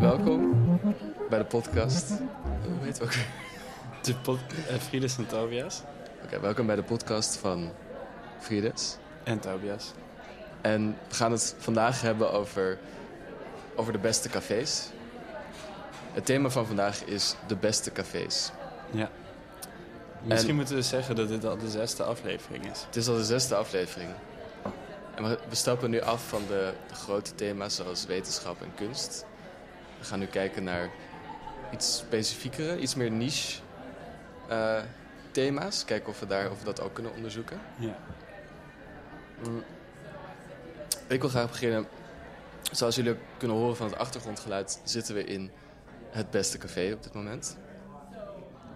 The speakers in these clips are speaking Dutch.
Welkom bij de podcast. Hoe heet het ook? De pod uh, Frides en Tobias. Oké, welkom bij de podcast van Frides. En Tobias. En we gaan het vandaag hebben over, over de beste cafés. Het thema van vandaag is de beste cafés. Ja. Misschien moeten we zeggen dat dit al de zesde aflevering is. Het is al de zesde aflevering. En we, we stappen nu af van de, de grote thema's zoals wetenschap en kunst. We gaan nu kijken naar iets specifiekere, iets meer niche eh, thema's. Kijken of we, daar, of we dat ook kunnen onderzoeken. Ja. Mm. Ik wil graag beginnen. Zoals jullie kunnen horen van het achtergrondgeluid, zitten we in het beste café op dit moment.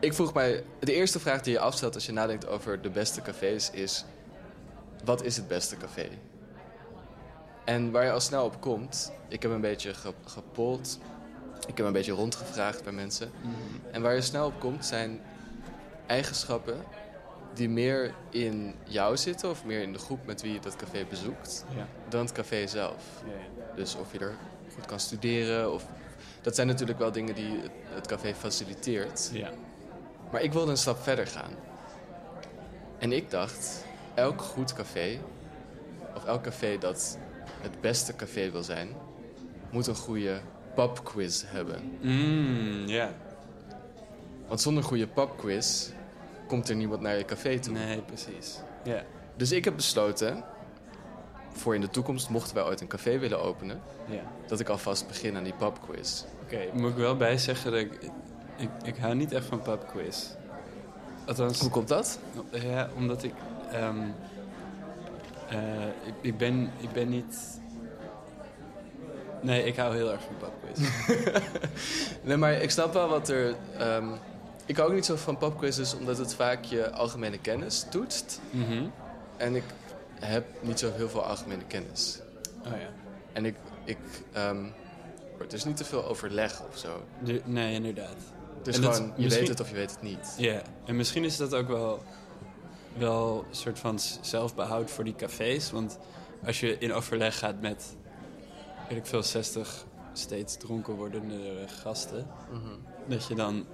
Ik vroeg mij, de eerste vraag die je afstelt als je nadenkt over de beste cafés is: wat is het beste café? En waar je al snel op komt, ik heb een beetje ge gepold, ik heb een beetje rondgevraagd bij mensen. Mhm. En waar je snel op komt zijn eigenschappen die meer in jou zitten of meer in de groep met wie je dat café bezoekt Ja. dan het café zelf. Ja, ja. Dus of je er goed kan studeren of dat zijn natuurlijk wel dingen die het- het café faciliteert. ja. Maar ik wilde een stap verder gaan. En ik dacht, elk goed café, of elk café dat het beste café wil zijn, moet een goede pubquiz hebben. Mm, ja. Want zonder goede pubquiz komt er niemand naar je café toe. Nee, precies. Ja. Dus ik heb besloten, voor in de toekomst, mochten wij ooit een café willen openen, dat ik alvast begin aan die pubquiz. Oké, moet ik wel bij zeggen dat ik, ik... Ik hou niet echt van pubquiz. Althans... Hoe komt dat? Ja, omdat ik... ehm, eh, ik, ik, ben, ik ben niet... Nee, ik hou heel erg van pubquiz. Nee, maar ik snap wel wat er... ehm, ik hou ook niet zo van pubquizzes, omdat het vaak je algemene kennis toetst. Mhm. En ik heb niet zo heel veel algemene kennis. Oh ja. En ik... ik ehm, het is niet te veel overleg of zo. Nee, inderdaad. Het is dat- gewoon, je misschien- weet het of je weet het niet. Ja, en misschien is dat ook wel, wel een soort van zelfbehoud voor die cafés. Want als je in overleg gaat met, weet ik veel, 60 steeds dronken wordende gasten... Mhm. dat je dan,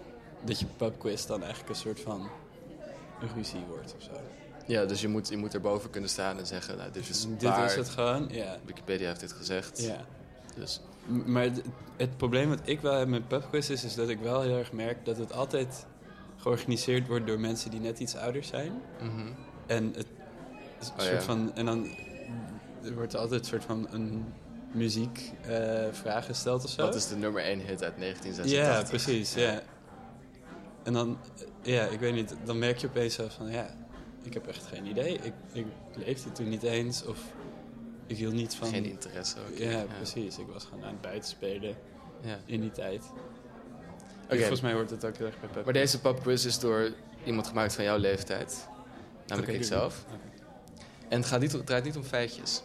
dat je pubquiz dan eigenlijk een soort van ruzie wordt of zo. Ja, dus je moet, je moet erboven kunnen staan en zeggen, nou, dit is Dit waar. is het gewoon, ja. Wikipedia heeft dit gezegd. ja. Dus M- Maar het, het probleem wat ik wel heb met pubquiz is, is dat ik wel heel erg merk dat het altijd georganiseerd wordt door mensen die net iets ouder zijn. mhm. En het is een Oh, soort ja. van. En dan er wordt altijd een soort van een muziekvraag gesteld of zo. wat is de nummer 1 hit uit ja, 1986? precies. Ja. En dan, eh, ja, ik weet niet, dan merk je opeens zo van ja, ik heb echt geen idee. Ik, ik leefde toen niet eens of ik hield niet van. Geen interesse ook. Ja, precies. Ik was gewoon aan het buiten spelen Ja. in die tijd. Oké, Volgens mij wordt het ook heel erg bij maar deze pubquiz is door iemand gemaakt van jouw leeftijd. Namelijk Oké, ikzelf. En het, gaat niet, het draait niet om feitjes.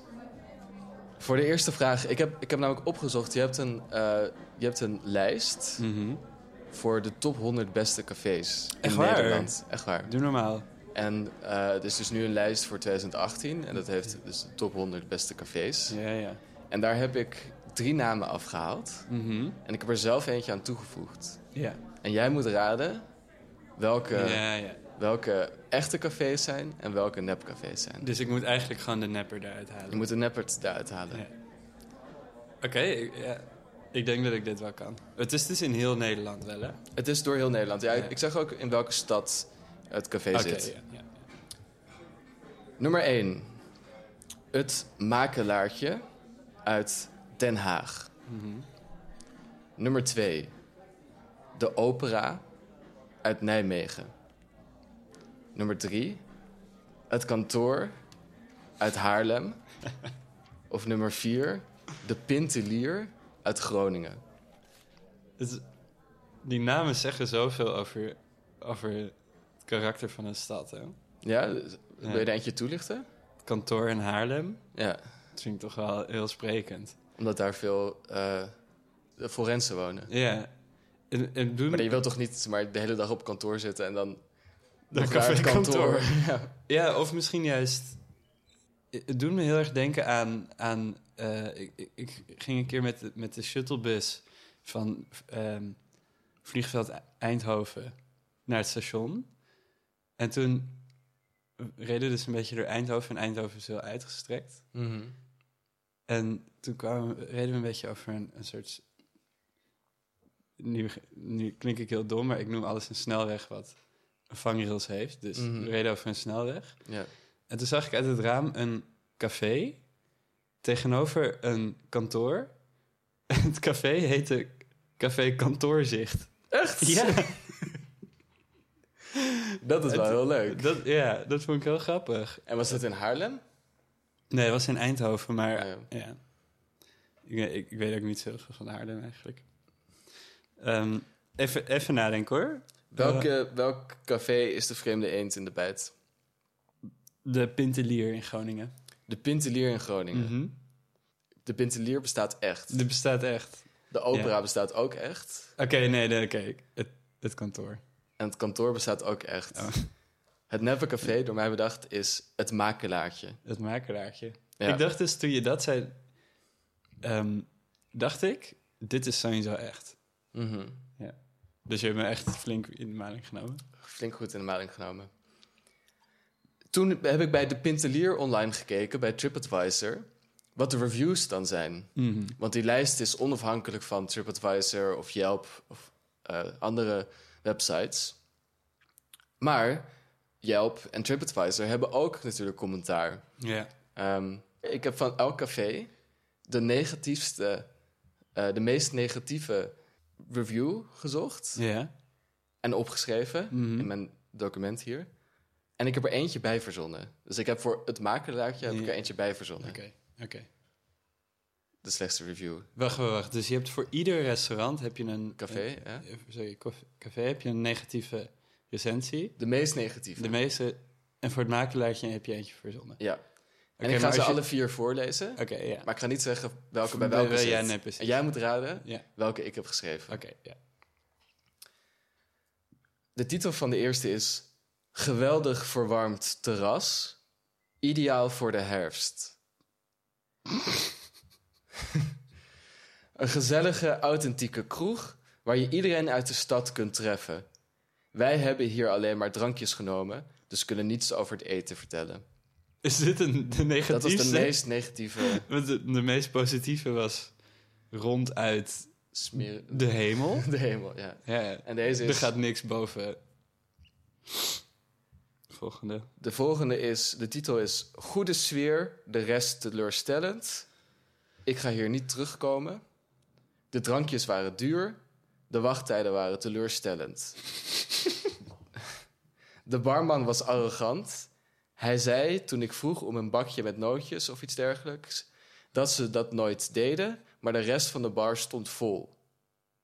Voor de eerste vraag, ik heb, ik heb namelijk opgezocht. Je hebt een, eh, je hebt een lijst Mhm. voor de top 100 beste cafés in Echt waar? Nederland. Echt waar. Doe normaal. En eh het is dus nu een lijst voor 2018. En dat heeft dus de top 100 beste cafés. Ja, ja. En daar heb ik drie namen afgehaald. Mhm. En ik heb er zelf eentje aan toegevoegd. Ja. En jij moet raden welke, ja, ja. welke echte cafés zijn en welke nepcafés zijn. Dus ik moet eigenlijk gewoon de nepper eruit halen. Je moet de neppert eruit halen. Ja. Oké, ik- ja. ik denk dat ik dit wel kan. Het is dus in heel Nederland wel, hè? Het is door heel Nederland. Ja, Ja. Ik zeg ook in welke stad het café Oké, zit. ja, ja. Nummer 1. Het Makelaartje uit Den Haag. Mhm. Nummer 2. De Opera uit Nijmegen. Nummer 3. Het Kantoor uit Haarlem. of nummer 4. De Pintelier uit Groningen. Het die namen zeggen zoveel over, over het karakter van een stad, hè? Ja, wil je er eentje toelichten? Kantoor in Haarlem, Ja, dat vind ik toch wel heel sprekend. omdat daar veel eh forensen wonen. Ja. En, en doen... Maar je wilt toch niet maar de hele dag op kantoor zitten en dan... Het café kantoor. ja. Ja, of misschien juist het doet me heel erg denken aan... aan eh, ik, ik- ik ging een keer met de, met de shuttlebus van ehm, vliegveld Eindhoven naar het station. En toen reden we dus een beetje door Eindhoven. En Eindhoven is heel uitgestrekt. Mhm. En toen kwamen, reden we een beetje over een, een soort... Nu, nu klink ik heel dom, maar ik noem alles een snelweg wat een vangrails heeft. Dus Mhm. we reden over een snelweg. Ja. En toen zag ik uit het raam een café tegenover een kantoor. Het café heette Café Kantoorzicht. Echt? Ja, Dat is wel Het- heel leuk. dat, ja, dat vond ik heel grappig. En was dat in Haarlem? Nee, het was in Eindhoven, maar ja. ja. Ik, ik, ik weet ook niet zoveel van Haarlem eigenlijk. Ehm, even, even nadenken hoor. Welke, welk café is de vreemde eend in de bijt? De Pintelier in Groningen. De Pintelier in Groningen. Mhm. De Pintelier bestaat echt. Die bestaat echt. De opera Ja. bestaat ook echt. Oké, nee, nee oké. Het, het kantoor. En het kantoor bestaat ook echt. Oh. Het Never Café, door mij bedacht, is het makelaartje. Het makelaartje. Ja. Ik dacht dus toen je dat zei, ehm, dacht ik, dit is sowieso echt. Mhm. Dus je hebt me echt flink in de maling genomen. Flink goed in de maling genomen. Toen heb ik bij de Pintelier online gekeken, bij TripAdvisor, wat de reviews dan zijn. Mhm. Want die lijst is onafhankelijk van TripAdvisor of Yelp of eh, andere websites. Maar Yelp en TripAdvisor hebben ook natuurlijk commentaar. Ja. Ehm, ik heb van elk café de negatiefste, eh, de meest negatieve review gezocht Ja. en opgeschreven Mhm. in mijn document hier. En ik heb er eentje bij verzonnen. Dus ik heb voor het makelaartje heb ik Ja. er eentje bij verzonnen. Oké, oké. De slechtste review. Wacht, wacht, wacht. Dus je hebt voor ieder restaurant heb je een... Café, een- hè? eh, sorry, café heb je een negatieve recensie. De meest negatieve. De meeste... En voor het makelaartje heb je eentje verzonnen. Ja. En ik ga ze je- alle vier voorlezen. Oké, ja. Maar ik ga niet zeggen welke bij welke zit. nee, precies. En jij moet raden welke ik heb geschreven. oké, ja. De titel van de eerste is... Geweldig verwarmd terras. Ideaal voor de herfst. Een gezellige, authentieke kroeg... waar je iedereen uit de stad kunt treffen. Wij hebben hier alleen maar drankjes genomen... dus kunnen niets over het eten vertellen. Is dit een, de Dat was de meest negatieve Want de, de meest positieve was ronduit smeer... de hemel. De hemel, ja. Ja. En deze er is... gaat niks boven. Volgende. De volgende is, de titel is Goede sfeer, de rest teleurstellend. Ik ga hier niet terugkomen. De drankjes waren duur, de wachttijden waren teleurstellend. de barman was arrogant. Hij zei toen ik vroeg om een bakje met nootjes of iets dergelijks, dat ze dat nooit deden, maar de rest van de bar stond vol.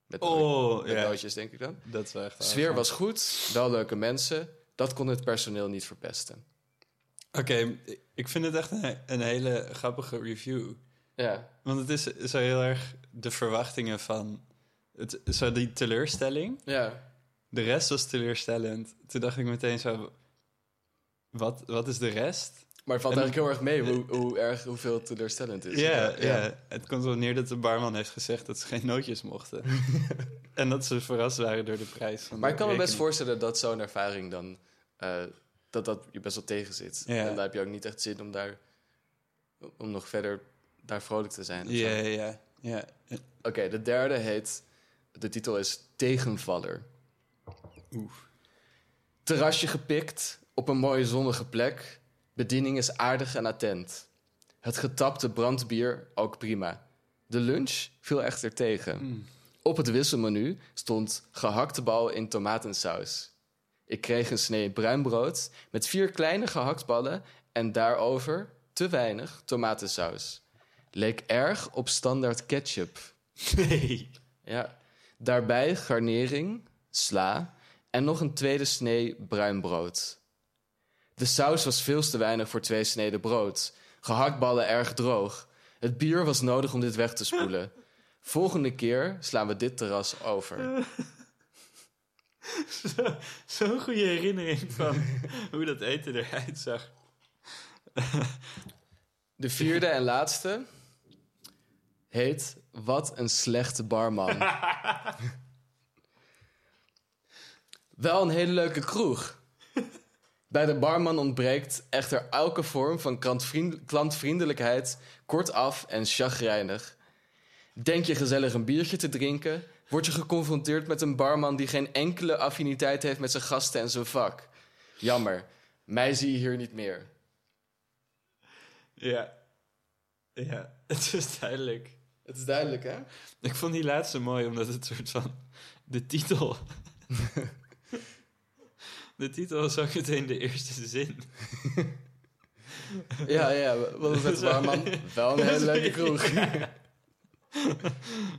Met, Oh, met nootjes, denk ik dan. Dat is echt De sfeer was goed, wel leuke mensen. Dat kon het personeel niet verpesten. Oké, ik vind het echt een, een hele grappige review. Ja, Want het is zo heel erg de verwachtingen van... Het, zo die teleurstelling. ja. De rest was teleurstellend. Toen dacht ik meteen zo... Wat, wat is de rest? Maar het valt En- eigenlijk heel erg mee hoe, hoe erg hoeveel teleurstellend het is. Ja, ja. het komt wel neer dat de barman heeft gezegd dat ze geen nootjes mochten. en dat ze verrast waren door de prijs van Maar de ik kan me best voorstellen dat zo'n ervaring dan... eh, dat dat je best wel tegen zit. Ja. En dan heb je ook niet echt zin om daar... om nog verder daar vrolijk te zijn. of zo. Ja, ja, ja. ja. Oké, de derde heet... De titel is Tegenvaller. Oeh. Terrasje gepikt, op een mooie zonnige plek. Bediening is aardig en attent. Het getapte brandbier ook prima. De lunch viel echter tegen. Mm. Op het wisselmenu stond gehaktbal in tomatensaus. Ik kreeg een snee bruin brood met vier kleine gehaktballen en daarover te weinig tomatensaus. Leek erg op standaard ketchup. Nee. Ja. Daarbij garnering, sla en nog een tweede snee bruin brood. De saus was veel te weinig voor twee sneden brood. Gehaktballen erg droog. Het bier was nodig om dit weg te spoelen. Volgende keer slaan we dit terras over. Zo- Zo'n goede herinnering van hoe dat eten eruit zag. De vierde en laatste heet Wat een slechte barman. Wel een hele leuke kroeg. Bij de barman ontbreekt echter elke vorm van klantvriend- klantvriendelijkheid, kortaf en chagrijnig. Denk je gezellig een biertje te drinken, word je geconfronteerd met een barman die geen enkele affiniteit heeft met zijn gasten en zijn vak. Jammer, mij zie je hier niet meer. Ja. Ja, het is duidelijk. Het is duidelijk, hè? Ik vond die laatste mooi, omdat het soort van... De titel... de titel was ook meteen de eerste zin. Ja, ja, wat is het barman? Wel een hele leuke kroeg.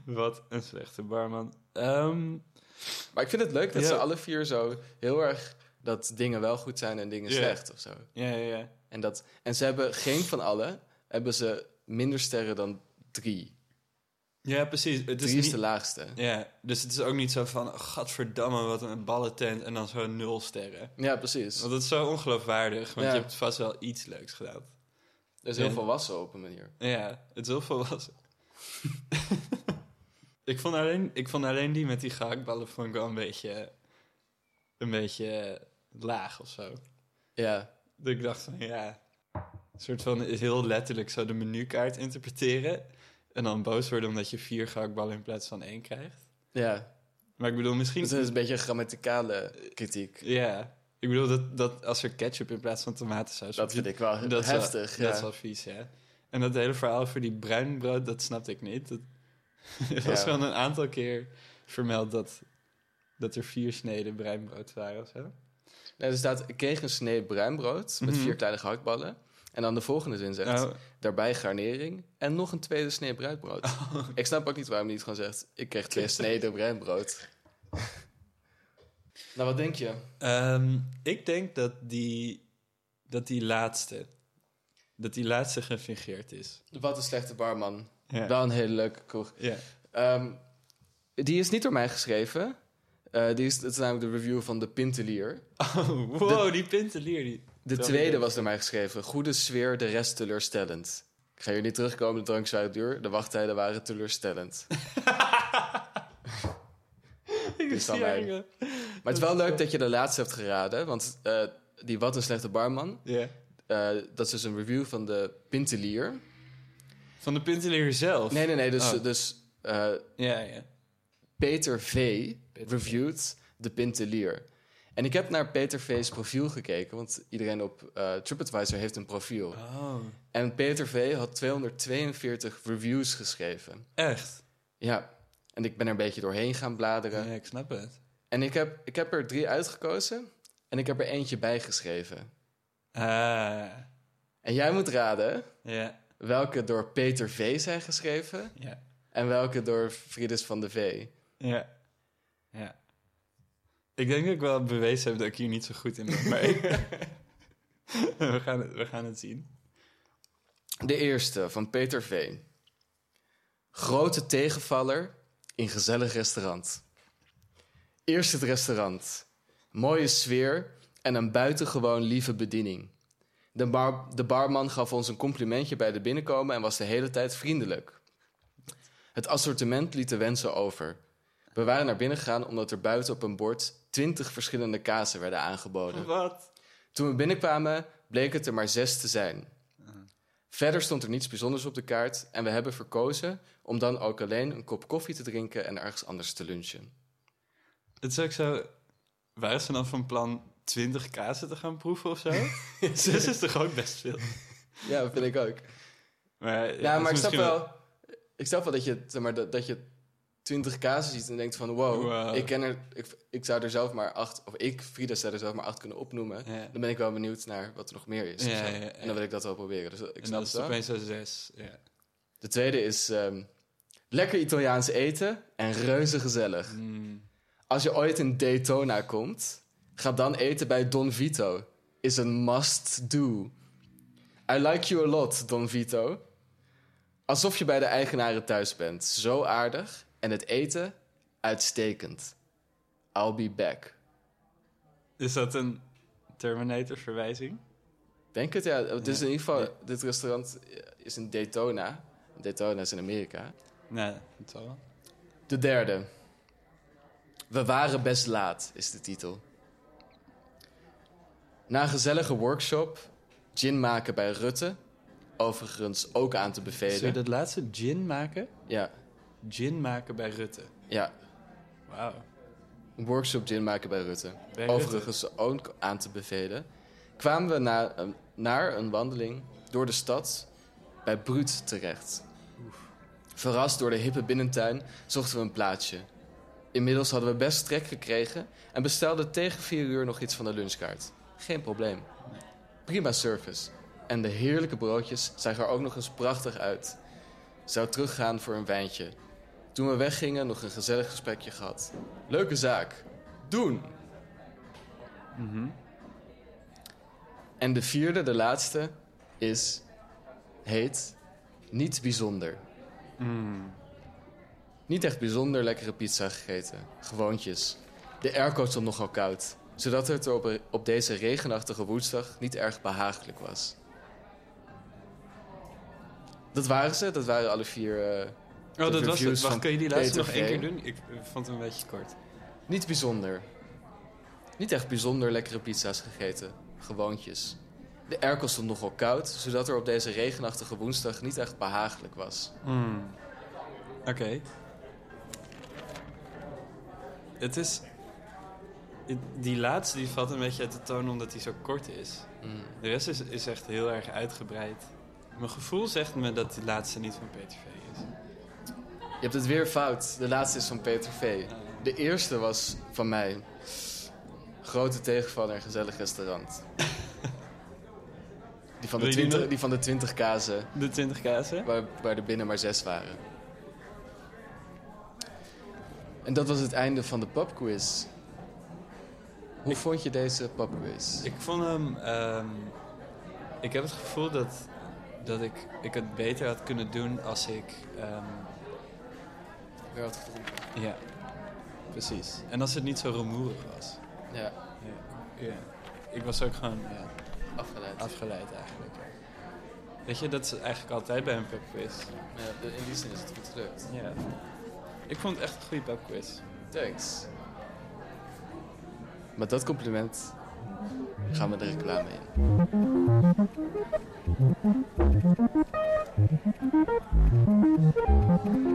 Wat een slechte barman. Ehm, Maar ik vind het leuk dat Ja. ze alle vier zo heel erg dat dingen wel goed zijn en dingen slecht of zo. ja, ja, ja. En, dat, en ze hebben geen van alle hebben ze minder sterren dan drie. Ja, precies. Het is niet... de laagste. Ja, dus het is ook niet zo van... Gadverdamme, wat een ballentent. En dan zo nul sterren. Ja, precies. Want dat is zo ongeloofwaardig. Want Ja. je hebt vast wel iets leuks gedaan. Dat is heel Ja. volwassen op een manier. Ja, het is heel volwassen. ik, vond alleen, ik vond alleen die met die gehaktballen vond ik wel een beetje... Een beetje laag of zo. Ja, Dat ik dacht van, ja... Een soort van heel letterlijk zo de menukaart interpreteren. En dan boos worden omdat je vier gehaktballen in plaats van één krijgt. ja. Maar ik bedoel, misschien... Het is een beetje een grammaticale kritiek. Ja, ik bedoel dat, dat als er ketchup in plaats van tomatensaus... Dat vind ik wel dat wel- heftig. Dat is ja. wel vies, ja. En dat hele verhaal voor die bruinbrood, dat snapte ik niet. Dat, het was Ja. gewoon een aantal keer vermeld dat, dat er vier sneden bruinbrood waren of zo. Nee, er staat, ik kreeg een snee bruinbrood met Mhm. vier kleine gehaktballen. En dan de volgende zin zegt, Oh, daarbij garnering en nog een tweede snee bruinbrood. Ik snap ook niet waarom hij niet gewoon zegt, ik kreeg twee sneden bruinbrood. nou, wat denk je? ehm, ik denk dat die, dat die laatste, dat die laatste gefingeerd is. Wat een slechte barman. Ja. Wel een hele leuke kroeg. ja. Ehm, die is niet door mij geschreven. Eh, die is, het is namelijk de review van de Pintelier. Oh, wow, die pintelier. Die... De tweede was door mij geschreven. Goede sfeer, de rest teleurstellend. Ik ga hier niet terugkomen, de drank uit duur. De wachttijden waren teleurstellend. Ik eigenlijk- Maar het is wel leuk dat je de laatste hebt geraden. Want eh, die Wat een slechte barman... Ja. eh, dat is dus een review van de Pintelier. Van de pintelier zelf? Nee, nee, nee. Dus, Oh. dus eh, Ja, ja. Peter V. Peter reviewed de Pintelier. En ik heb naar Peter V's profiel gekeken. Want iedereen op eh, TripAdvisor heeft een profiel. Oh, En Peter V. had 242 reviews geschreven. echt? Ja, en ik ben er een beetje doorheen gaan bladeren. Ja, ik snap het. En ik heb, ik heb er drie uitgekozen en ik heb er eentje bijgeschreven. Ah, En jij moet raden ja, welke door Peter V zijn geschreven ja, en welke door Friedis van de V. ja, ja. Ik denk dat ik wel bewezen heb dat ik hier niet zo goed in ben, we, gaan het, we gaan het zien. De eerste van Peter V. Grote tegenvaller in gezellig restaurant. Eerst het restaurant. Mooie sfeer en een buitengewoon lieve bediening. De, bar, de barman gaf ons een complimentje bij de binnenkomen en was de hele tijd vriendelijk. Het assortiment liet de wensen over. We waren naar binnen gegaan omdat er buiten op een bord twintig verschillende kazen werden aangeboden. Wat? Toen we binnenkwamen, bleek het er maar zes te zijn. Verder stond er niets bijzonders op de kaart en we hebben verkozen om dan ook alleen een kop koffie te drinken en ergens anders te lunchen. Het is ook zo... Waren ze dan van plan 20 kazen te gaan proeven of zo? Zes is toch ook best veel? Ja, dat vind ik ook. Maar, Ja, maar ik snap wel, ik snap wel dat je, maar, dat, dat je twintig kazen ziet en denkt van wow, Wow. Ik, ken er, ik, ik zou er zelf maar acht, of ik, Frida, zou er zelf maar acht kunnen opnoemen. Ja. Dan ben ik wel benieuwd naar wat er nog meer is. Ja, ja. En dan wil ik dat wel proberen. Dus ik En snap dan het wel. opeens zes. Ja. De tweede is ehm, lekker Italiaans eten en reuze gezellig. Mm. Als je ooit in Daytona komt, ga dan eten bij Don Vito. Is een must-do. I like you a lot, Don Vito. Alsof je bij de eigenaren thuis bent. Zo aardig. En het eten, uitstekend. I'll be back. Is dat een Terminator-verwijzing? Denk het, ja. Het is Ja. in ieder geval... Ja. Dit restaurant is in Daytona. Daytona is in Amerika. Nee, dat zal wel. De derde. We waren best laat, is de titel. Na een gezellige workshop, gin maken bij Rutte. Overigens ook aan te Zul je bevelen. dat laatste gin maken? Ja, Gin maken bij Rutte. ja. Wauw. Een workshop gin maken bij Rutte. Bij Rutte. Overigens ook aan te bevelen. Kwamen we na, naar een wandeling door de stad bij Bruut terecht. Verrast door de hippe binnentuin zochten we een plaatsje. Inmiddels hadden we best trek gekregen en bestelden tegen vier uur nog iets van de lunchkaart. Geen probleem. Prima service. En de heerlijke broodjes zagen er ook nog eens prachtig uit. Zou teruggaan voor een wijntje. Toen we weggingen nog een gezellig gesprekje gehad. Leuke zaak. Doen! Mhm. En de vierde, de laatste, is... Heet... Niet bijzonder. Mm. Niet echt bijzonder lekkere pizza gegeten. Gewoontjes. De airco stond nogal koud. Zodat het op, op deze regenachtige woensdag niet erg behagelijk was. Dat waren ze. Dat waren alle vier... eh, Oh, dat was het. Wacht, kun je die laatste nog één keer doen? Ik vond het een beetje kort. niet bijzonder. Niet echt bijzonder lekkere pizza's gegeten. Gewoontjes. De airco stond nogal koud. Zodat er op deze regenachtige woensdag niet echt behagelijk was. Mm. Oké. Het is... Die laatste die valt een beetje uit de toon omdat hij zo kort is. Mm. De rest is, is echt heel erg uitgebreid. Mijn gevoel zegt me dat die laatste niet van PTV is. Je hebt het weer fout. De laatste is van Peter V. De eerste was van mij. Grote tegenvaller en gezellig restaurant. Die van de Wil je die 20, nog? die van de 20 kazen, De 20 kazen? waar, waar er binnen maar zes waren. En dat was het einde van de popquiz. Hoe vond je deze popquiz? Ik vond hem... ehm, ik heb het gevoel dat, dat ik, ik het beter had kunnen doen als ik... ehm, Gedronken. ja, precies. En als het niet zo rumoerig was. Ja, Ja. ja. Ik was ook gewoon ja, afgeleid. afgeleid eigenlijk. Weet je, dat is eigenlijk altijd bij een pubquiz. Ja, in die zin is het goed gelukt. Ja. Ik vond het echt een goede pubquiz. Thanks. Met dat compliment gaan we de reclame in.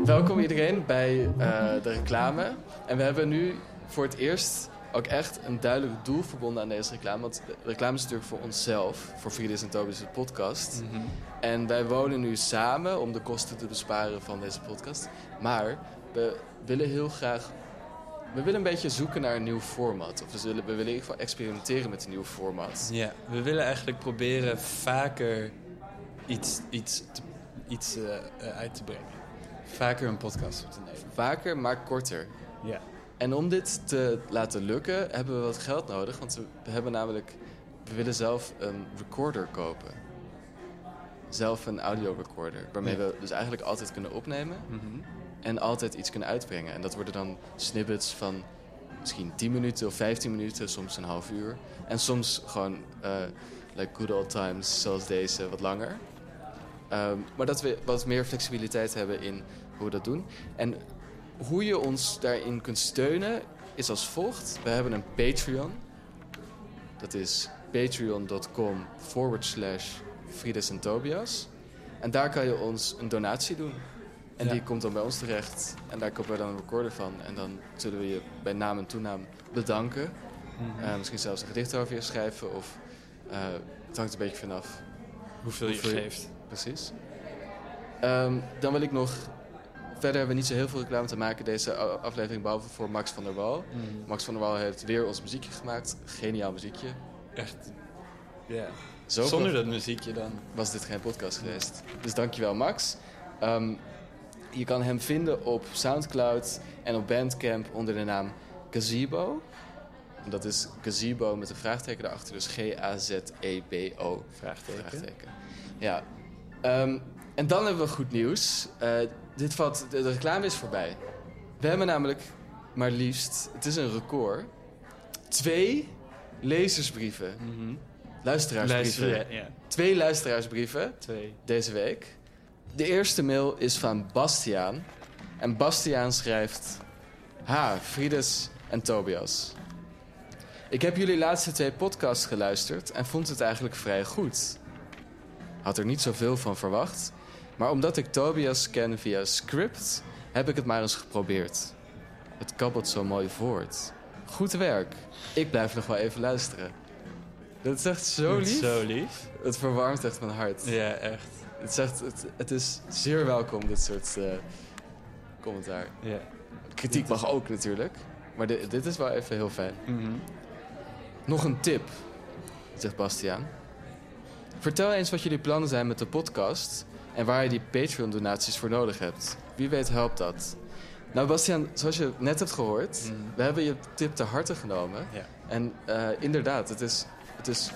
Welkom iedereen bij eh, de reclame. En we hebben nu voor het eerst ook echt een duidelijk doel verbonden aan deze reclame. Want de reclame is natuurlijk voor onszelf, voor Friedis en Tobias de podcast. En wij wonen nu samen om de kosten te besparen van deze podcast. Maar we willen heel graag. We willen een beetje zoeken naar een nieuw format. Of we willen, we willen in ieder geval experimenteren met een nieuw format. Ja, we willen eigenlijk proberen vaker iets, iets, iets eh, eh, uit te brengen. Vaker een podcast op te nemen. Vaker, maar korter. Ja. En om dit te laten lukken, hebben we wat geld nodig. Want we, hebben namelijk. We willen zelf een recorder kopen. Zelf een audio recorder. Waarmee Ja. we dus eigenlijk altijd kunnen opnemen. En altijd iets kunnen uitbrengen. En dat worden dan snippets van misschien 10 minuten of 15 minuten, soms een half uur. En soms gewoon, eh, like good old times, zoals deze, wat langer. Ehm, maar dat we wat meer flexibiliteit hebben in hoe we dat doen. En hoe je ons daarin kunt steunen is als volgt. We hebben een Patreon. Dat is patreon.com forward slash Frides en Tobias. En daar kan je ons een donatie doen. En Ja. die komt dan bij ons terecht. En daar kopen we dan een recorder van. En dan zullen we je bij naam en toenaam bedanken. Eh, misschien zelfs een gedicht over je schrijven. Of eh, het hangt een beetje vanaf. Hoeveel je Hoeveel je- geeft. Precies. Ehm, dan wil ik nog... Verder hebben we niet zo heel veel reclame te maken deze aflevering. Behalve voor Max van der Wal. Max van der Wal heeft weer ons muziekje gemaakt. Geniaal muziekje. Echt. Ja. Zo Zonder dat muziekje dan. was dit geen podcast geweest. Dus dankjewel Max. Ehm, je kan hem vinden op Soundcloud en op Bandcamp onder de naam Gazebo. Dat is Gazebo met een vraagteken erachter, dus G-A-Z-E-B-O. Vraagteken. Vraagteken. Ja. Ehm, en dan hebben we goed nieuws. Eh, dit valt, de, de reclame is voorbij. We hebben namelijk maar liefst, het is een record, twee lezersbrieven Mhm. luisteraarsbrieven. Luister, ja, ja. Twee luisteraarsbrieven Twee. deze week. De eerste mail is van Bastiaan. En Bastiaan schrijft... Ha, Frides en Tobias. Ik heb jullie laatste twee podcasts geluisterd en vond het eigenlijk vrij goed. Had er niet zoveel van verwacht, maar omdat ik Tobias ken via script, heb ik het maar eens geprobeerd. Het kabbelt zo mooi voort. Goed werk. Ik blijf nog wel even luisteren. Dat is echt zo lief. Zo lief. Het verwarmt echt mijn hart. Ja, echt. Het, is echt, het, het is zeer welkom, dit soort eh, commentaar. Ja. Kritiek mag ook natuurlijk. Maar dit, dit is wel even heel fijn. Mhm. Nog een tip, zegt Bastiaan. Vertel eens wat jullie plannen zijn met de podcast... en waar je die Patreon-donaties voor nodig hebt. Wie weet helpt dat. Nou, Bastiaan, zoals je net hebt gehoord... Mhm. we hebben je tip te harte genomen. Ja. En eh, inderdaad, het is, het is...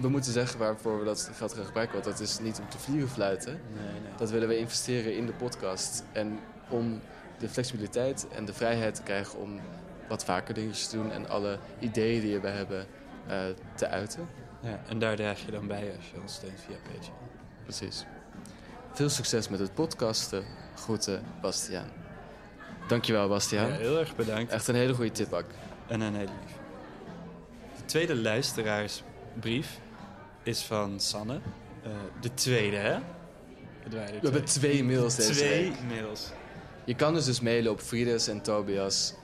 We moeten zeggen waarvoor we dat geld gaan gebruiken. Want dat is niet om te vliegen fluiten. Nee, nee. Dat willen we investeren in de podcast. En om de flexibiliteit en de vrijheid te krijgen om wat vaker dingetjes te doen en alle ideeën die we hebben eh, te uiten. Ja, en daar draag je dan bij als je ons steunt via Patreon. Precies. Veel succes met het podcasten. Groeten, Bastiaan. Dankjewel, Bastiaan. Ja, heel erg bedankt. Echt een hele goede tipbak. En een hele lief. De tweede luisteraarsbrief is van Sanne. Eh, de tweede, hè? We hebben twee mails Twee mails. Je kan dus dus mailen op frides en tobias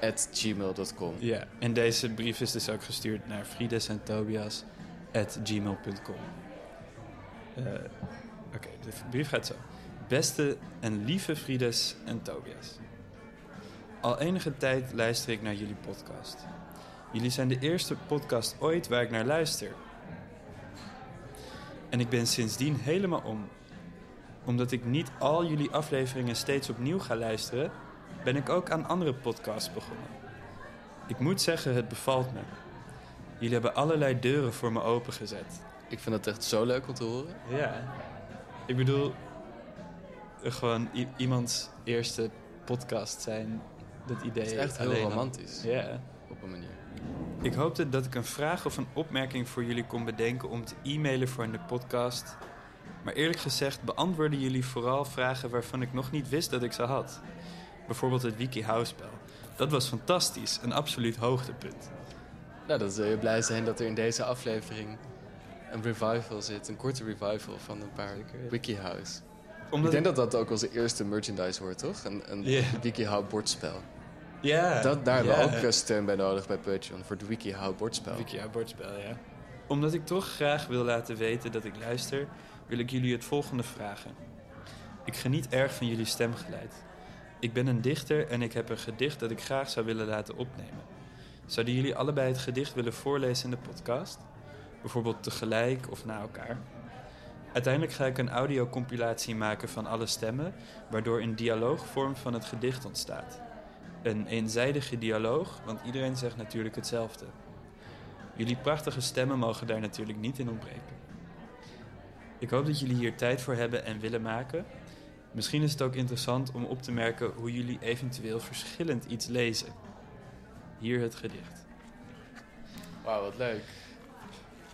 at gmail.com. Ja, en deze brief is dus ook gestuurd naar friedesentobias.gmail.com. Eh Oké, de brief gaat zo. Beste en lieve Friedes en Tobias. Al enige tijd luister ik naar jullie podcast. Jullie zijn de eerste podcast ooit waar ik naar luister. En ik ben sindsdien helemaal om. Omdat ik niet al jullie afleveringen steeds opnieuw ga luisteren, ben ik ook aan andere podcasts begonnen. Ik moet zeggen, het bevalt me. Jullie hebben allerlei deuren voor me opengezet. Ik vind het echt zo leuk om te horen. Ja. Ik bedoel, eh, gewoon iemands eerste podcast zijn, dat idee. Het is echt heel romantisch. Ja. Op een manier. Ik hoopte dat ik een vraag of een opmerking voor jullie kon bedenken om te e-mailen voor in de podcast. Maar eerlijk gezegd beantwoorden jullie vooral vragen waarvan ik nog niet wist dat ik ze had. Bijvoorbeeld het WikiHow-spel. Dat was fantastisch, een absoluut hoogtepunt. Nou, dan zul je blij zijn dat er in deze aflevering een revival zit. Een korte revival van een paar. WikiHows. Omdat Ik denk dat dat ook onze eerste merchandise wordt, toch? Een, een Ja. WikiHow bordspel. Ja, Dat, daar hebben we ook steun bij nodig bij Patreon voor het WikiHow bordspel. Wikia bordspel, ja. Omdat ik toch graag wil laten weten dat ik luister, wil ik jullie het volgende vragen. Ik geniet erg van jullie stemgeluid. Ik ben een dichter en ik heb een gedicht dat ik graag zou willen laten opnemen. Zouden jullie allebei het gedicht willen voorlezen in de podcast? Bijvoorbeeld tegelijk of na elkaar? Uiteindelijk ga ik een audiocompilatie maken van alle stemmen, waardoor een dialoogvorm van het gedicht ontstaat. Een eenzijdige dialoog, want iedereen zegt natuurlijk hetzelfde. Jullie prachtige stemmen mogen daar natuurlijk niet in ontbreken. Ik hoop dat jullie hier tijd voor hebben en willen maken. Misschien is het ook interessant om op te merken hoe jullie eventueel verschillend iets lezen. Hier het gedicht. Wauw, wat leuk.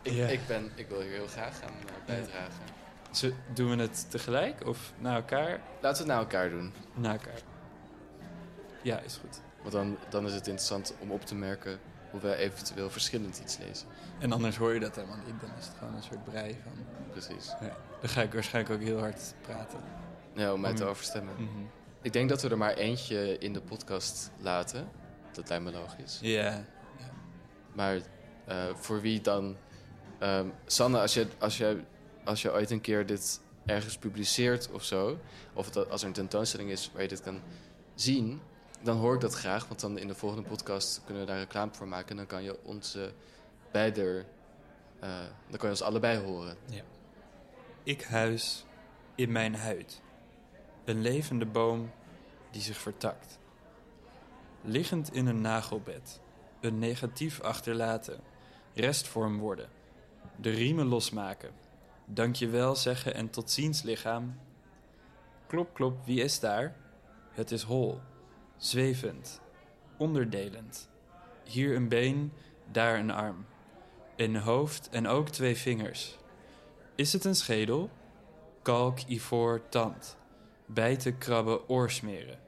Ik, Ja. ik, ben, ik wil hier heel graag aan eh, bijdragen. Doen we het tegelijk of na elkaar? Laten we het naar elkaar doen. Na elkaar. Ja, is goed. Want dan, dan is het interessant om op te merken hoe we eventueel verschillend iets lezen. En anders hoor je dat helemaal niet. Dan is het gewoon een soort brei van. Precies. Ja. Dan ga ik waarschijnlijk ook heel hard praten. Ja, om mij Om te overstemmen. Mhm. Ik denk dat we er maar eentje in de podcast laten. Dat lijkt me logisch. Ja. Maar eh, voor wie dan... ehm, Sanne, als je, als, je, als je ooit een keer dit ergens publiceert of zo... of dat, als er een tentoonstelling is waar je dit kan zien... dan hoor ik dat graag, want dan in de volgende podcast kunnen we daar reclame voor maken... en dan kan je ons eh, beide... eh, dan kan je ons allebei horen. Ik huis in mijn huid. Een levende boom die zich vertakt. Liggend in een nagelbed. Een negatief achterlaten. Restvorm worden. De riemen losmaken. Dankjewel zeggen en tot ziens lichaam. Klop, klop, wie is daar? Het is hol. Zwevend. Onderdelend. Hier een been, daar een arm. een hoofd en ook twee vingers. Is het een schedel? Kalk, ivoor, tand. Bijten, krabben, oorsmeren.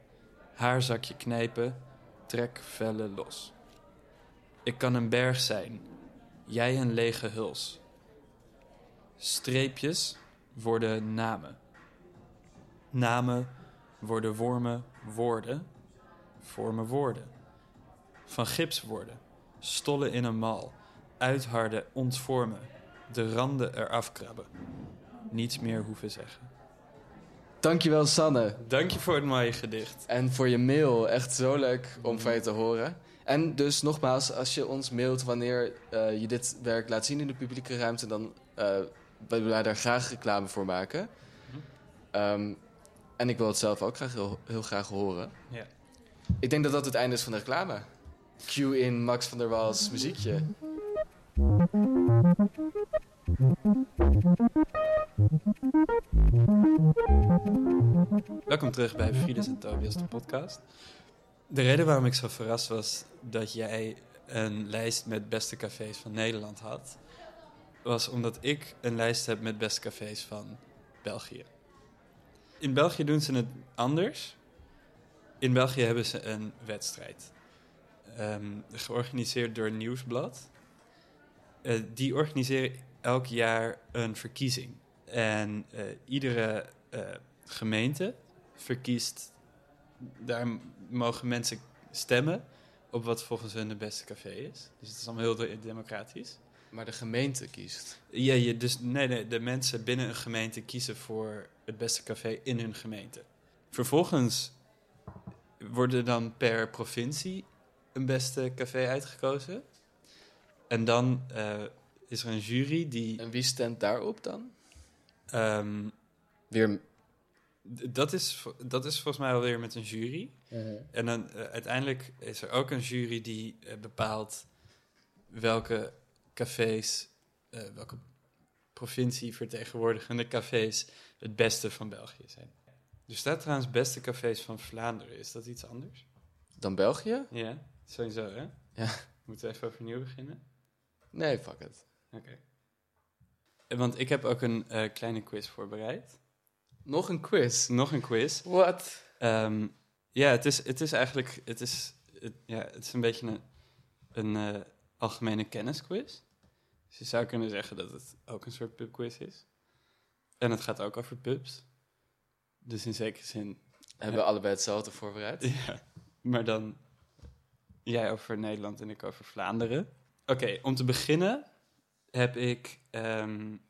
Haarzakje knijpen, trek vellen los. Ik kan een berg zijn, jij een lege huls. Streepjes worden namen. Namen worden wormen, woorden, vormen woorden. Van gips worden, stollen in een mal, uitharden, ontvormen, de randen eraf krabben. Niets meer hoeven zeggen. Dankjewel, Sanne. Dank je voor het mooie gedicht. En voor je mail. Echt zo leuk om van je te horen. En dus nogmaals, als je ons mailt wanneer eh, je dit werk laat zien in de publieke ruimte, dan uh, willen wij daar graag reclame voor maken. Um, en ik wil het zelf ook graag heel, heel graag horen. Ja. Ik denk dat dat het einde is van de reclame. Cue in Max van der Waals muziekje. Welkom terug bij Frides en Tobias, de podcast. De reden waarom ik zo verrast was dat jij een lijst met beste cafés van Nederland had, was omdat ik een lijst heb met beste cafés van België. In België doen ze het anders. In België hebben ze een wedstrijd. Ehm, georganiseerd door Nieuwsblad. Uh, die organiseren elk jaar een verkiezing. En uh, iedere uh, gemeente verkiest, daar mogen mensen stemmen op wat volgens hun de beste café is. Dus het is allemaal heel democratisch. Maar de gemeente kiest? Ja, je, dus nee, nee, de mensen binnen een gemeente kiezen voor het beste café in hun gemeente. Vervolgens worden dan per provincie een beste café uitgekozen. En dan uh, is er een jury die. En wie stemt daarop dan? Um, Weer. Dat is, dat is volgens mij alweer met een jury. Uh -huh. En dan uh, uiteindelijk is er ook een jury die uh, bepaalt welke cafés, welke provincie vertegenwoordigende cafés het beste van België zijn. Er staat trouwens beste cafés van Vlaanderen. Is dat iets anders? Dan België? Ja, sowieso hè? Ja. Moeten we even overnieuw beginnen? Nee, fuck it. Oké. Okay. Want ik heb ook een uh, kleine quiz voorbereid. Nog een quiz? Nog een quiz. Wat? Um, ja, het is, het is eigenlijk... Het is, het, ja, het is een beetje een, een uh, algemene kennisquiz. Dus je zou kunnen zeggen dat het ook een soort pubquiz is. En het gaat ook over pubs. Dus in zekere zin... Hebben we allebei hetzelfde voorbereid? Ja, maar dan jij over Nederland en ik over Vlaanderen. Oké, okay, om te beginnen heb ik um,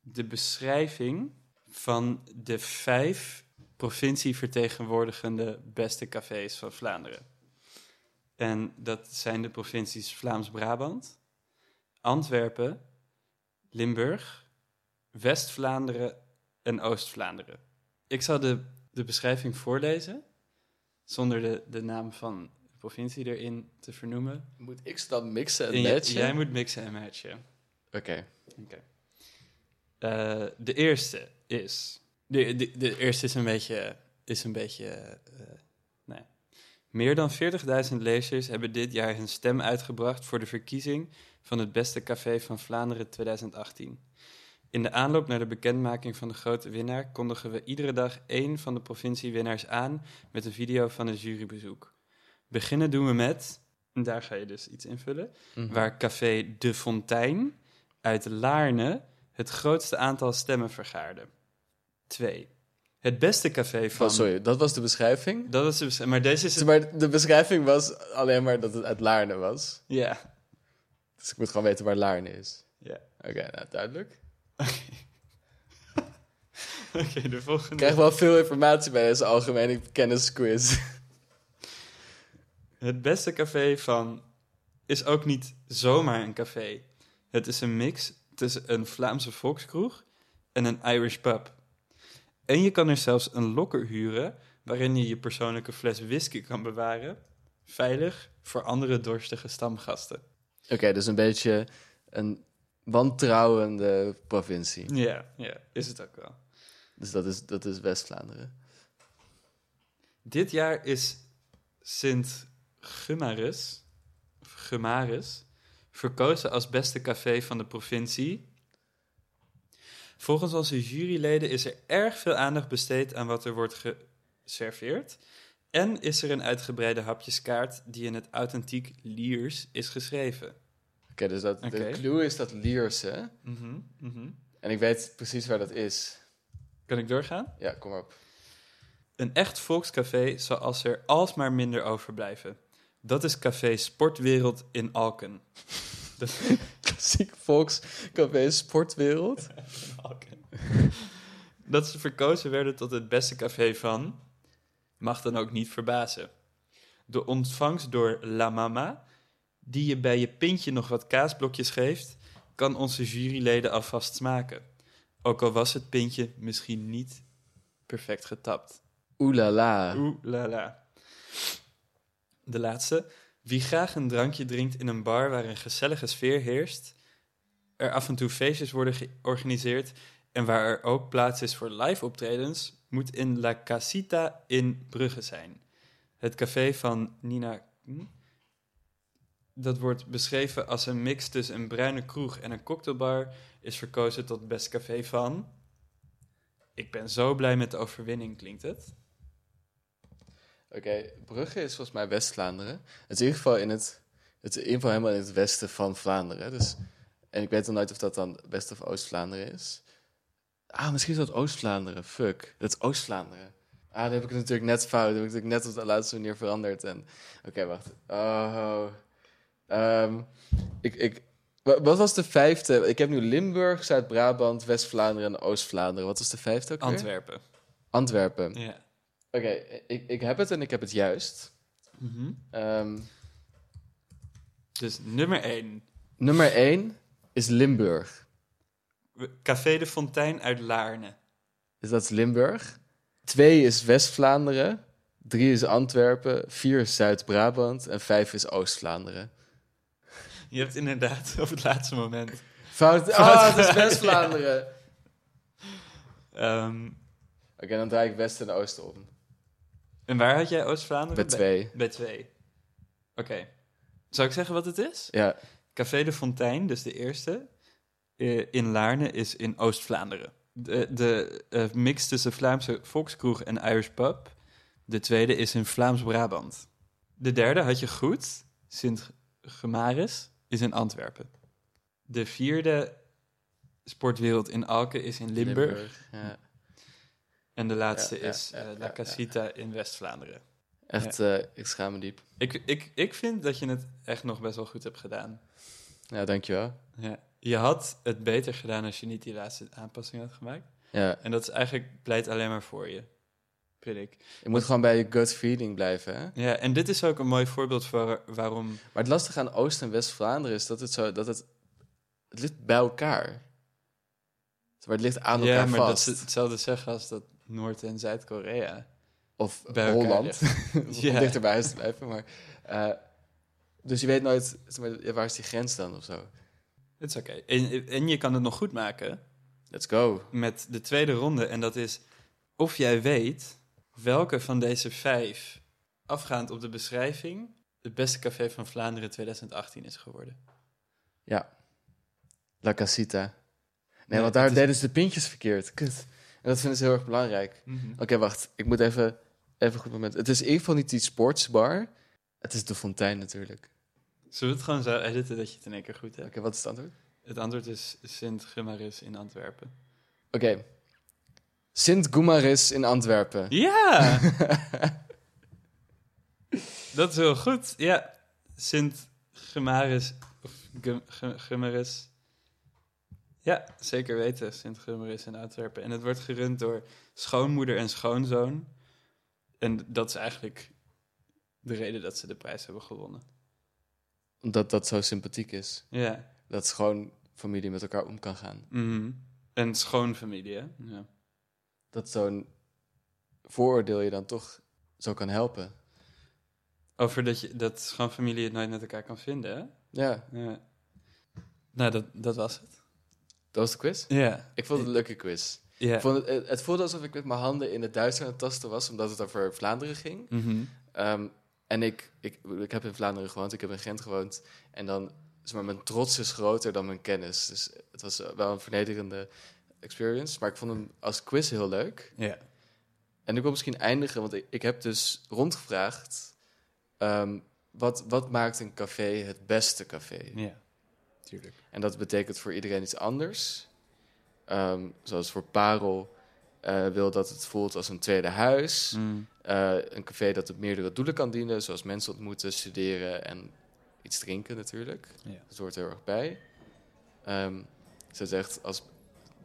de beschrijving van de vijf provincievertegenwoordigende beste cafés van Vlaanderen. En dat zijn de provincies Vlaams-Brabant, Antwerpen, Limburg, West-Vlaanderen en Oost-Vlaanderen. Ik zal de, de beschrijving voorlezen, zonder de, de naam van de provincie erin te vernoemen. Moet ik ze dan mixen en, En matchen? Jij moet mixen en matchen. Oké. Oké. Uh, de eerste is. De, de, de eerste is een beetje. Is een beetje uh, nee. Meer dan 40.000 lezers hebben dit jaar hun stem uitgebracht voor de verkiezing van het beste café van Vlaanderen 2018. In de aanloop naar de bekendmaking van de grote winnaar kondigen we iedere dag één van de provinciewinnaars aan met een video van het jurybezoek. Beginnen doen we met, en daar ga je dus iets invullen, Mhm. waar Café De Fontein uit Laarne het grootste aantal stemmen vergaarde. 2. Het beste café van... Oh, sorry, dat was de beschrijving? Dat is de besch- maar deze is... het- Maar de beschrijving was alleen maar dat het uit Laarne was. Ja. Dus ik moet gewoon weten waar Laarne is. Ja. Oké, nou duidelijk. Oké, de volgende... Ik krijg wel veel informatie bij deze algemene kennisquiz. Het beste café van is ook niet zomaar een café. Het is een mix tussen een Vlaamse volkskroeg en een Irish pub. En je kan er zelfs een lokker huren waarin je je persoonlijke fles whisky kan bewaren, veilig voor andere dorstige stamgasten. Oké, dus een beetje een wantrouwende provincie. Ja, ja, is het ook wel. Dus dat is, dat is West-Vlaanderen. Dit jaar is Sint Gumarus, of Gumarus, verkozen als beste café van de provincie. Volgens onze juryleden is er erg veel aandacht besteed aan wat er wordt geserveerd. En is er een uitgebreide hapjeskaart die in het authentiek Liers is geschreven. Oké, dus dat, de Oké. clue is dat Lierse. Mhm, mhm. En ik weet precies waar dat is. Kan ik doorgaan? Ja, kom maar op. Een echt volkscafé zoals er alsmaar minder overblijven. Dat is café Sportwereld in Alken. Dat, Klassiek volkscafé sportwereld. Alken. Dat ze verkozen werden tot het beste café van, mag dan ook niet verbazen. De ontvangst door La Mama, die je bij je pintje nog wat kaasblokjes geeft, kan onze juryleden alvast smaken. Ook al was het pintje misschien niet perfect getapt. Oeh la la. Oeh la la. De laatste. Wie graag een drankje drinkt in een bar waar een gezellige sfeer heerst, er af en toe feestjes worden georganiseerd en waar er ook plaats is voor live optredens, moet in La Casita in Brugge zijn. Het café van Nina. hm? Dat wordt beschreven als een mix tussen een bruine kroeg en een cocktailbar, is verkozen tot best café van. Ik ben zo blij met de overwinning, klinkt het? Oké, Brugge is volgens mij West-Vlaanderen. Het is in ieder geval in het, het helemaal in het westen van Vlaanderen. Dus, en ik weet dan nooit of dat dan West- of Oost-Vlaanderen is. Ah, misschien is dat Oost-Vlaanderen. Fuck, dat is Oost-Vlaanderen. Ah, dan heb ik het natuurlijk net fout. Dan heb ik het net op de laatste manier veranderd. En... Oké, wacht. Oh. Ehm, ik, ik, wa- wat was de vijfde? Ik heb nu Limburg, Zuid-Brabant, West-Vlaanderen en Oost-Vlaanderen. Wat was de vijfde ook weer? Antwerpen. Antwerpen. Ja. Oké, ik, ik heb het en ik heb het juist. Ehm, Dus nummer 1. nummer 1 is Limburg. Café de Fontein uit Laarne. Dus dat is Limburg. 2 is West-Vlaanderen. 3 is Antwerpen. 4 is Zuid-Brabant. En 5 is Oost-Vlaanderen. Je hebt inderdaad op het laatste moment. Fout. Ah, het is West-Vlaanderen. Ehm, Oké, dan draai ik West en Oosten om. en waar had jij Oost-Vlaanderen? Bij 2. Bij 2. Oké. Zal ik zeggen wat het is? Ja. Café de Fontein, dus de eerste, in Laarne, is in Oost-Vlaanderen. De, de eh, mix tussen Vlaamse volkskroeg en Irish pub. De tweede is in Vlaams-Brabant. De derde had je goed. Sint-Gemaris is in Antwerpen. De vierde sportwereld in Alken is in Limburg. Ja. En de laatste Ja, is eh, La. Casita in West-Vlaanderen. Echt, eh, ik schaam me diep. Ik, ik, ik vind dat je het echt nog best wel goed hebt gedaan. Ja, dankjewel. Ja. Je had het beter gedaan als je niet die laatste aanpassing had gemaakt. Ja, En dat is eigenlijk pleit alleen maar voor je, vind ik. je moet gewoon bij je gut feeling blijven, hè? Ja, en dit is ook een mooi voorbeeld voor waarom... Maar het lastige aan Oost- en West-Vlaanderen is dat het zo... Dat het, het ligt bij elkaar. Maar het ligt aan elkaar ja, maar vast. dat is hetzelfde zeggen als dat Noord- en Zuid-Korea. Of bij elkaar Holland. Om Ja. huis te blijven. Maar, eh, dus je weet nooit, waar is die grens dan of zo? Het is oké. En, en je kan het nog goed maken Let's go. met de tweede ronde. En dat is of jij weet welke van deze vijf, afgaand op de beschrijving, het beste café van Vlaanderen 2018 is geworden. Ja. La Casita. Nee, Nee, want daar is- deden ze de pintjes verkeerd. Kut. En dat vinden ze heel erg belangrijk. Oké, wacht. Ik moet even, even een goed moment. Het is in ieder geval niet die sportsbar. Het is de fontein natuurlijk. Zullen we het gewoon zo editen dat je het in één keer goed hebt? Oké, wat is het antwoord? Het antwoord is Sint-Gemaris in Antwerpen. Oké. Sint-Goumaris in Antwerpen. Ja! dat is heel goed. Ja, Sint-Gemaris. Of Gum- Gum- Gummaris. Ja, zeker weten. Sint-Gummaris in Antwerpen. En het wordt gerund door schoonmoeder en schoonzoon. En dat is eigenlijk de reden dat ze de prijs hebben gewonnen. Omdat dat zo sympathiek is. Ja. Dat is gewoon familie met elkaar om kan gaan. Mhm. En schoonfamilie, hè? Ja. Dat zo'n vooroordeel je dan toch zo kan helpen. Over dat, je, dat schoonfamilie het nooit met elkaar kan vinden, hè? Ja, Ja. Nou, dat, dat was het. dat was de quiz. Ja. Ik vond het een leuke quiz. ja. Ik vond het, het, voelde alsof ik met mijn handen in het Duits aan het tasten was, omdat het over Vlaanderen ging. Mhm. Ehm, en ik, ik, ik heb in Vlaanderen gewoond, ik heb in Gent gewoond. En dan zeg maar, mijn trots is groter dan mijn kennis. Dus het was wel een vernederende experience. Maar ik vond hem als quiz heel leuk. Ja. En ik wil misschien eindigen, want ik, ik heb dus rondgevraagd... ehm, wat, wat maakt een café het beste café? Ja. Tuurlijk. En dat betekent voor iedereen iets anders. Ehm, zoals voor Parel eh, wil dat het voelt als een tweede huis. Mm. Eh, een café dat op meerdere doelen kan dienen, zoals mensen ontmoeten, studeren en iets drinken natuurlijk. Ja. Dat hoort er heel erg bij. Ehm ze zegt als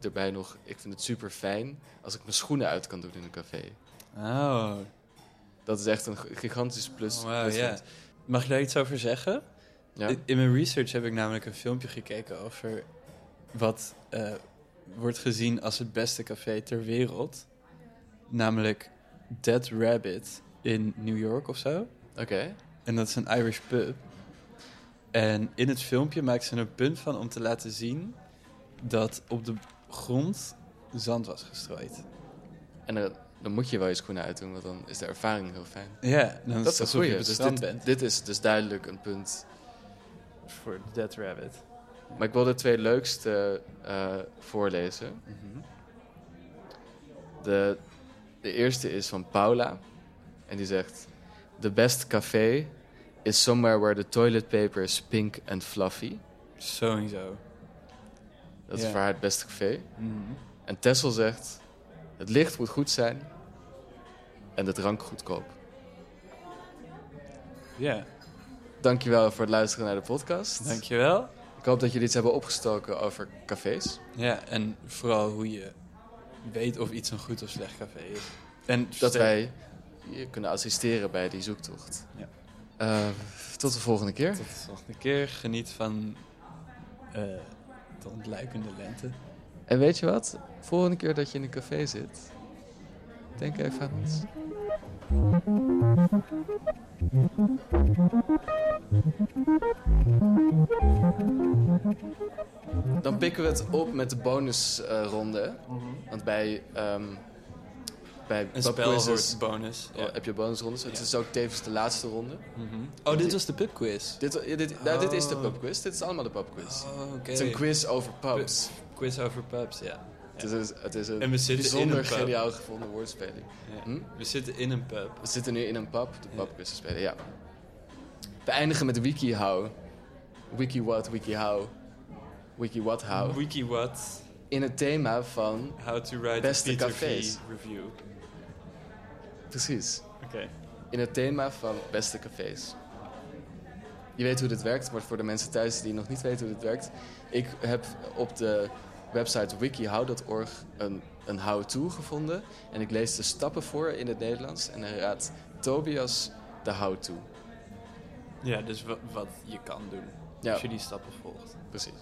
erbij nog, ik vind het super fijn als ik mijn schoenen uit kan doen in een café. Oh. Dat is echt een gigantisch plus. Oh. Mag ik daar iets over zeggen? Ja? In- mijn research heb ik namelijk een filmpje gekeken over wat eh, wordt gezien als het beste café ter wereld. Namelijk Dead Rabbit in New York of zo. Oké. En dat is een Irish pub. En in het filmpje maakt ze er een punt van om te laten zien dat op de grond zand was gestrooid. En dan, dan moet je wel je schoenen uitdoen, want dan is de ervaring heel fijn. Ja, dan Dat is het Dus strand dit, bent. dit is dus duidelijk een punt. Voor Dead Rabbit. Maar ik wil de twee leukste eh, voorlezen. Mhm. De, de eerste is van Paula. En die zegt... The best café is somewhere where the toilet paper is pink and fluffy. Sowieso. Dat is voor haar het beste café. Mhm. En Tessel zegt... Het licht moet goed zijn. En de drank goedkoop. Ja, Dankjewel voor het luisteren naar de podcast. dankjewel. Ik hoop dat jullie iets hebben opgestoken over cafés. Ja, en vooral hoe je weet of iets een goed of slecht café is. En Dat wij je kunnen assisteren bij die zoektocht. Ja. Eh, tot de volgende keer. Tot de volgende keer. Geniet van eh, de ontluikende lente. En weet je wat? Volgende keer dat je in een café zit, denk even aan ons. Dan pikken we het op met de bonusronde. Want bij, ehm bij Een bonus. Ja. heb je bonusrondes. Het is ook tevens de laatste ronde. Mhm. Oh, dit was de pubquiz. Dit, dit, nou, dit is de Oh. pubquiz. Dit is allemaal de pubquiz. Oh. Het is een quiz over pubs. Quiz over pubs, ja. Het is, het is een bijzonder een geniaal gevonden woordspeling. Hm? We zitten in een pub. We zitten nu in een pub, de pubquiz te spelen, ja. We eindigen met WikiHow. Wiki what, wiki how. Wiki what how. Wiki what? In het thema van... How to write Beste a cafés. Review. Precies. Oké. In het thema van beste cafés. Je weet hoe dit werkt, maar voor de mensen thuis die nog niet weten hoe dit werkt. Ik heb op de website wikihow.org een, een how-to gevonden. En ik lees de stappen voor in het Nederlands. En dan raadt Tobias de how-to. Ja, dus wa- wat je kan doen. Ja. Als je die stappen volgt. Precies.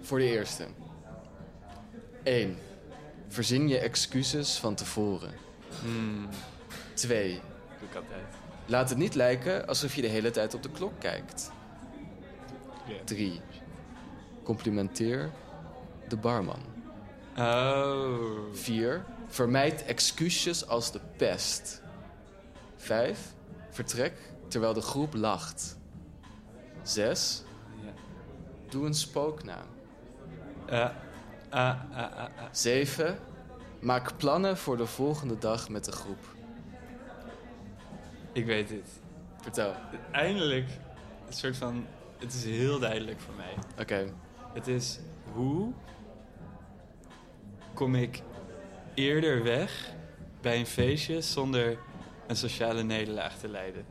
Voor de eerste. 1. Verzin je excuses van tevoren. Hmm, 2. doe ik altijd. Laat het niet lijken alsof je de hele tijd op de klok kijkt. Ja. 3. Complimenteer de barman. Oh. 4. Vermijd excuses als de pest. 5. Vertrek terwijl de groep lacht. 6. Ja. Doe een spooknaam. Ah, 7. Maak plannen voor de volgende dag met de groep. Ik weet dit. Vertel. Eindelijk een soort van... Het is heel duidelijk voor mij. Oké. Het is hoe kom ik eerder weg bij een feestje zonder een sociale nederlaag te lijden.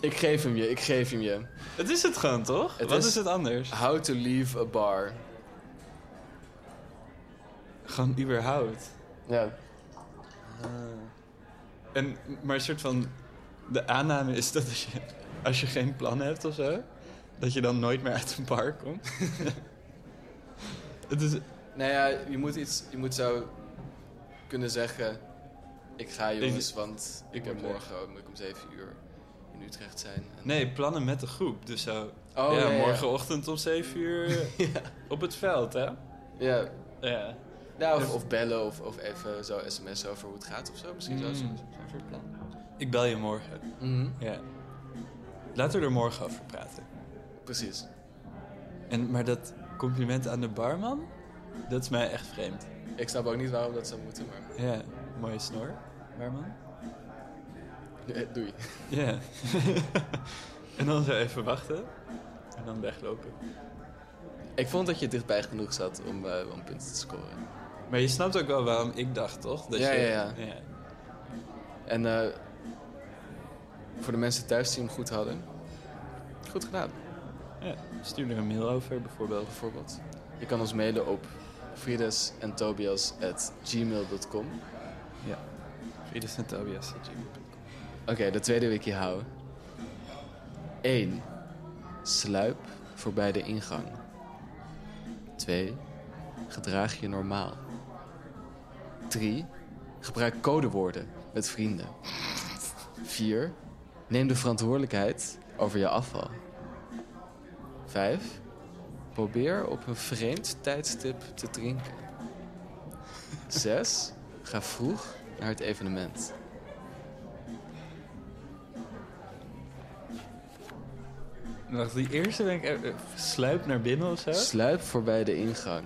Ik geef hem je, ik geef hem je. Het is het gewoon, toch? Het Wat is- is... het anders? How to leave a bar. Gewoon überhaupt. Ja. En, maar een soort van... De aanname is dat als je, als je geen plan hebt of zo... dat je dan nooit meer uit een bar komt. het is... Nou ja, je moet iets, je moet zo kunnen zeggen... Ik ga jongens, want ik ik heb moet morgen moet ik om 7 uur in Utrecht zijn. En- Nee, plannen met de groep. Dus zo... Oh, ja, ja, ja. morgenochtend om 7 uur op het veld, hè? Ja. Ja. Nou, of, of bellen of, of even zo sms'en over hoe het gaat of zo. Misschien zo- Mm. zo- zo'n soort plan. Ik bel je morgen. Mhm. Ja. Laten we er morgen over praten. Precies. En, maar dat compliment aan de barman, dat is mij echt vreemd. Ik snap ook niet waarom dat zou moeten, maar... Ja, mooie snor, barman. Eh, Doei. Ja. en dan zo even wachten. En dan weglopen. Ik vond dat je dichtbij genoeg zat om, eh, om punten te scoren. Maar je snapt ook wel waarom ik dacht, toch? Dat Ja, je, ja, ja. En eh, voor de mensen thuis die hem goed hadden, goed gedaan. Ja, Stuur er een mail over, bijvoorbeeld. Bijvoorbeeld. Je kan ons mailen op frides en. Ja. Frides en Tobias. Oké, de tweede wiki houden. 1. Sluip voorbij de ingang. 2. Gedraag je normaal. 3. Gebruik codewoorden met vrienden. 4. Neem de verantwoordelijkheid over je afval. 5. Probeer op een vreemd tijdstip te drinken. 6. Ga vroeg naar het evenement. Wacht, die eerste ben ik... eh, eh, sluip naar binnen of zo? Sluip voorbij de ingang.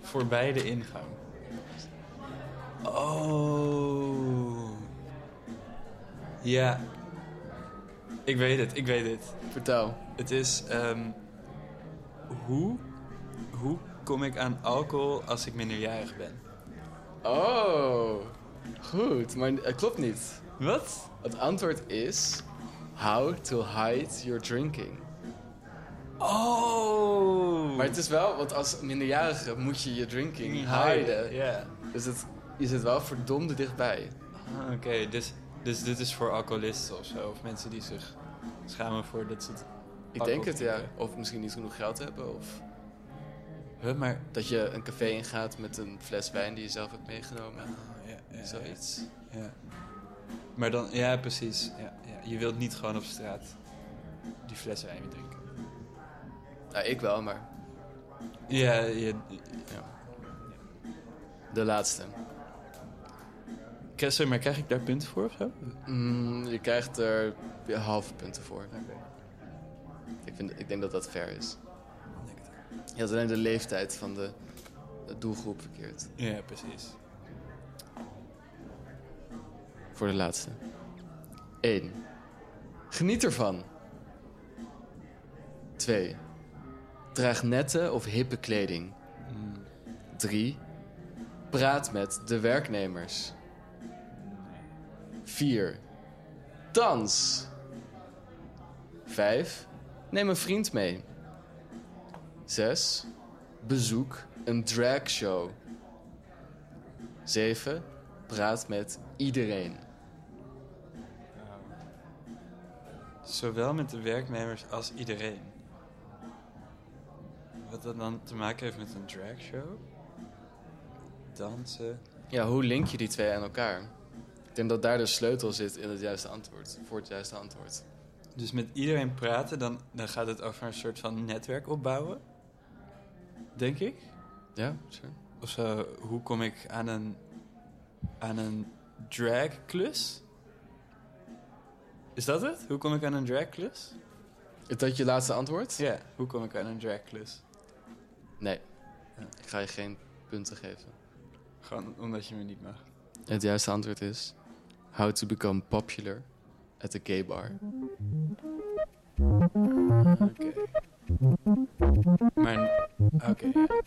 Voorbij de ingang. Oh. Ja. Ik weet het, ik weet het. Vertel. Het is... ehm, hoe, hoe kom ik aan alcohol als ik minderjarig ben? Oh, goed. Maar het klopt niet. Wat? Het antwoord is... How to hide your drinking. Oh. Maar het is wel, want als minderjarige moet je je drinking hiden. Ja. Dus het, je zit wel verdomde dichtbij. Ah, Oké, dus, dus dit is voor alcoholisten of zo? Of mensen die zich schamen voor dat ze het... Ik denk het, ja. Of misschien niet genoeg geld hebben. Of Huh, maar... dat je een café ingaat met een fles wijn die je zelf hebt meegenomen. Ja, ja, Zoiets. Ja. Maar dan, ja, precies. Ja, ja. Je wilt niet gewoon op straat die fles wijn drinken. Nou, ik wel, maar... Ja, je, Ja. De laatste. Sorry, maar krijg ik daar punten voor of zo? Mm, je krijgt er halve punten voor. Ik, vind, ik denk dat dat fair is. Je had alleen de leeftijd van de, de doelgroep verkeerd. Ja, precies. Voor de laatste. 1. Geniet ervan. 2. Draag nette of hippe kleding. 3. Praat met de werknemers. 4. Dans. 5. Neem een vriend mee. 6. Bezoek een dragshow. 7. Praat met iedereen. Zowel met de werknemers als iedereen. Wat dat dan te maken heeft met een dragshow? Dansen. Ja, hoe link je die twee aan elkaar? Ik denk dat daar de sleutel zit in het juiste antwoord. Voor het juiste antwoord. Dus met iedereen praten, dan, dan gaat het over een soort van netwerk opbouwen. Denk ik. Ja, sure. Of zo, hoe kom ik aan een, aan een dragklus? Is dat het? Hoe kom ik aan een dragklus? Is dat je laatste antwoord? Ja, hoe kom ik aan een dragklus? Nee. Ik ga je geen punten geven. Gewoon omdat je me niet mag. Het juiste antwoord is... How to Become Popular at a Gay Bar. Okay. Oké. Okay,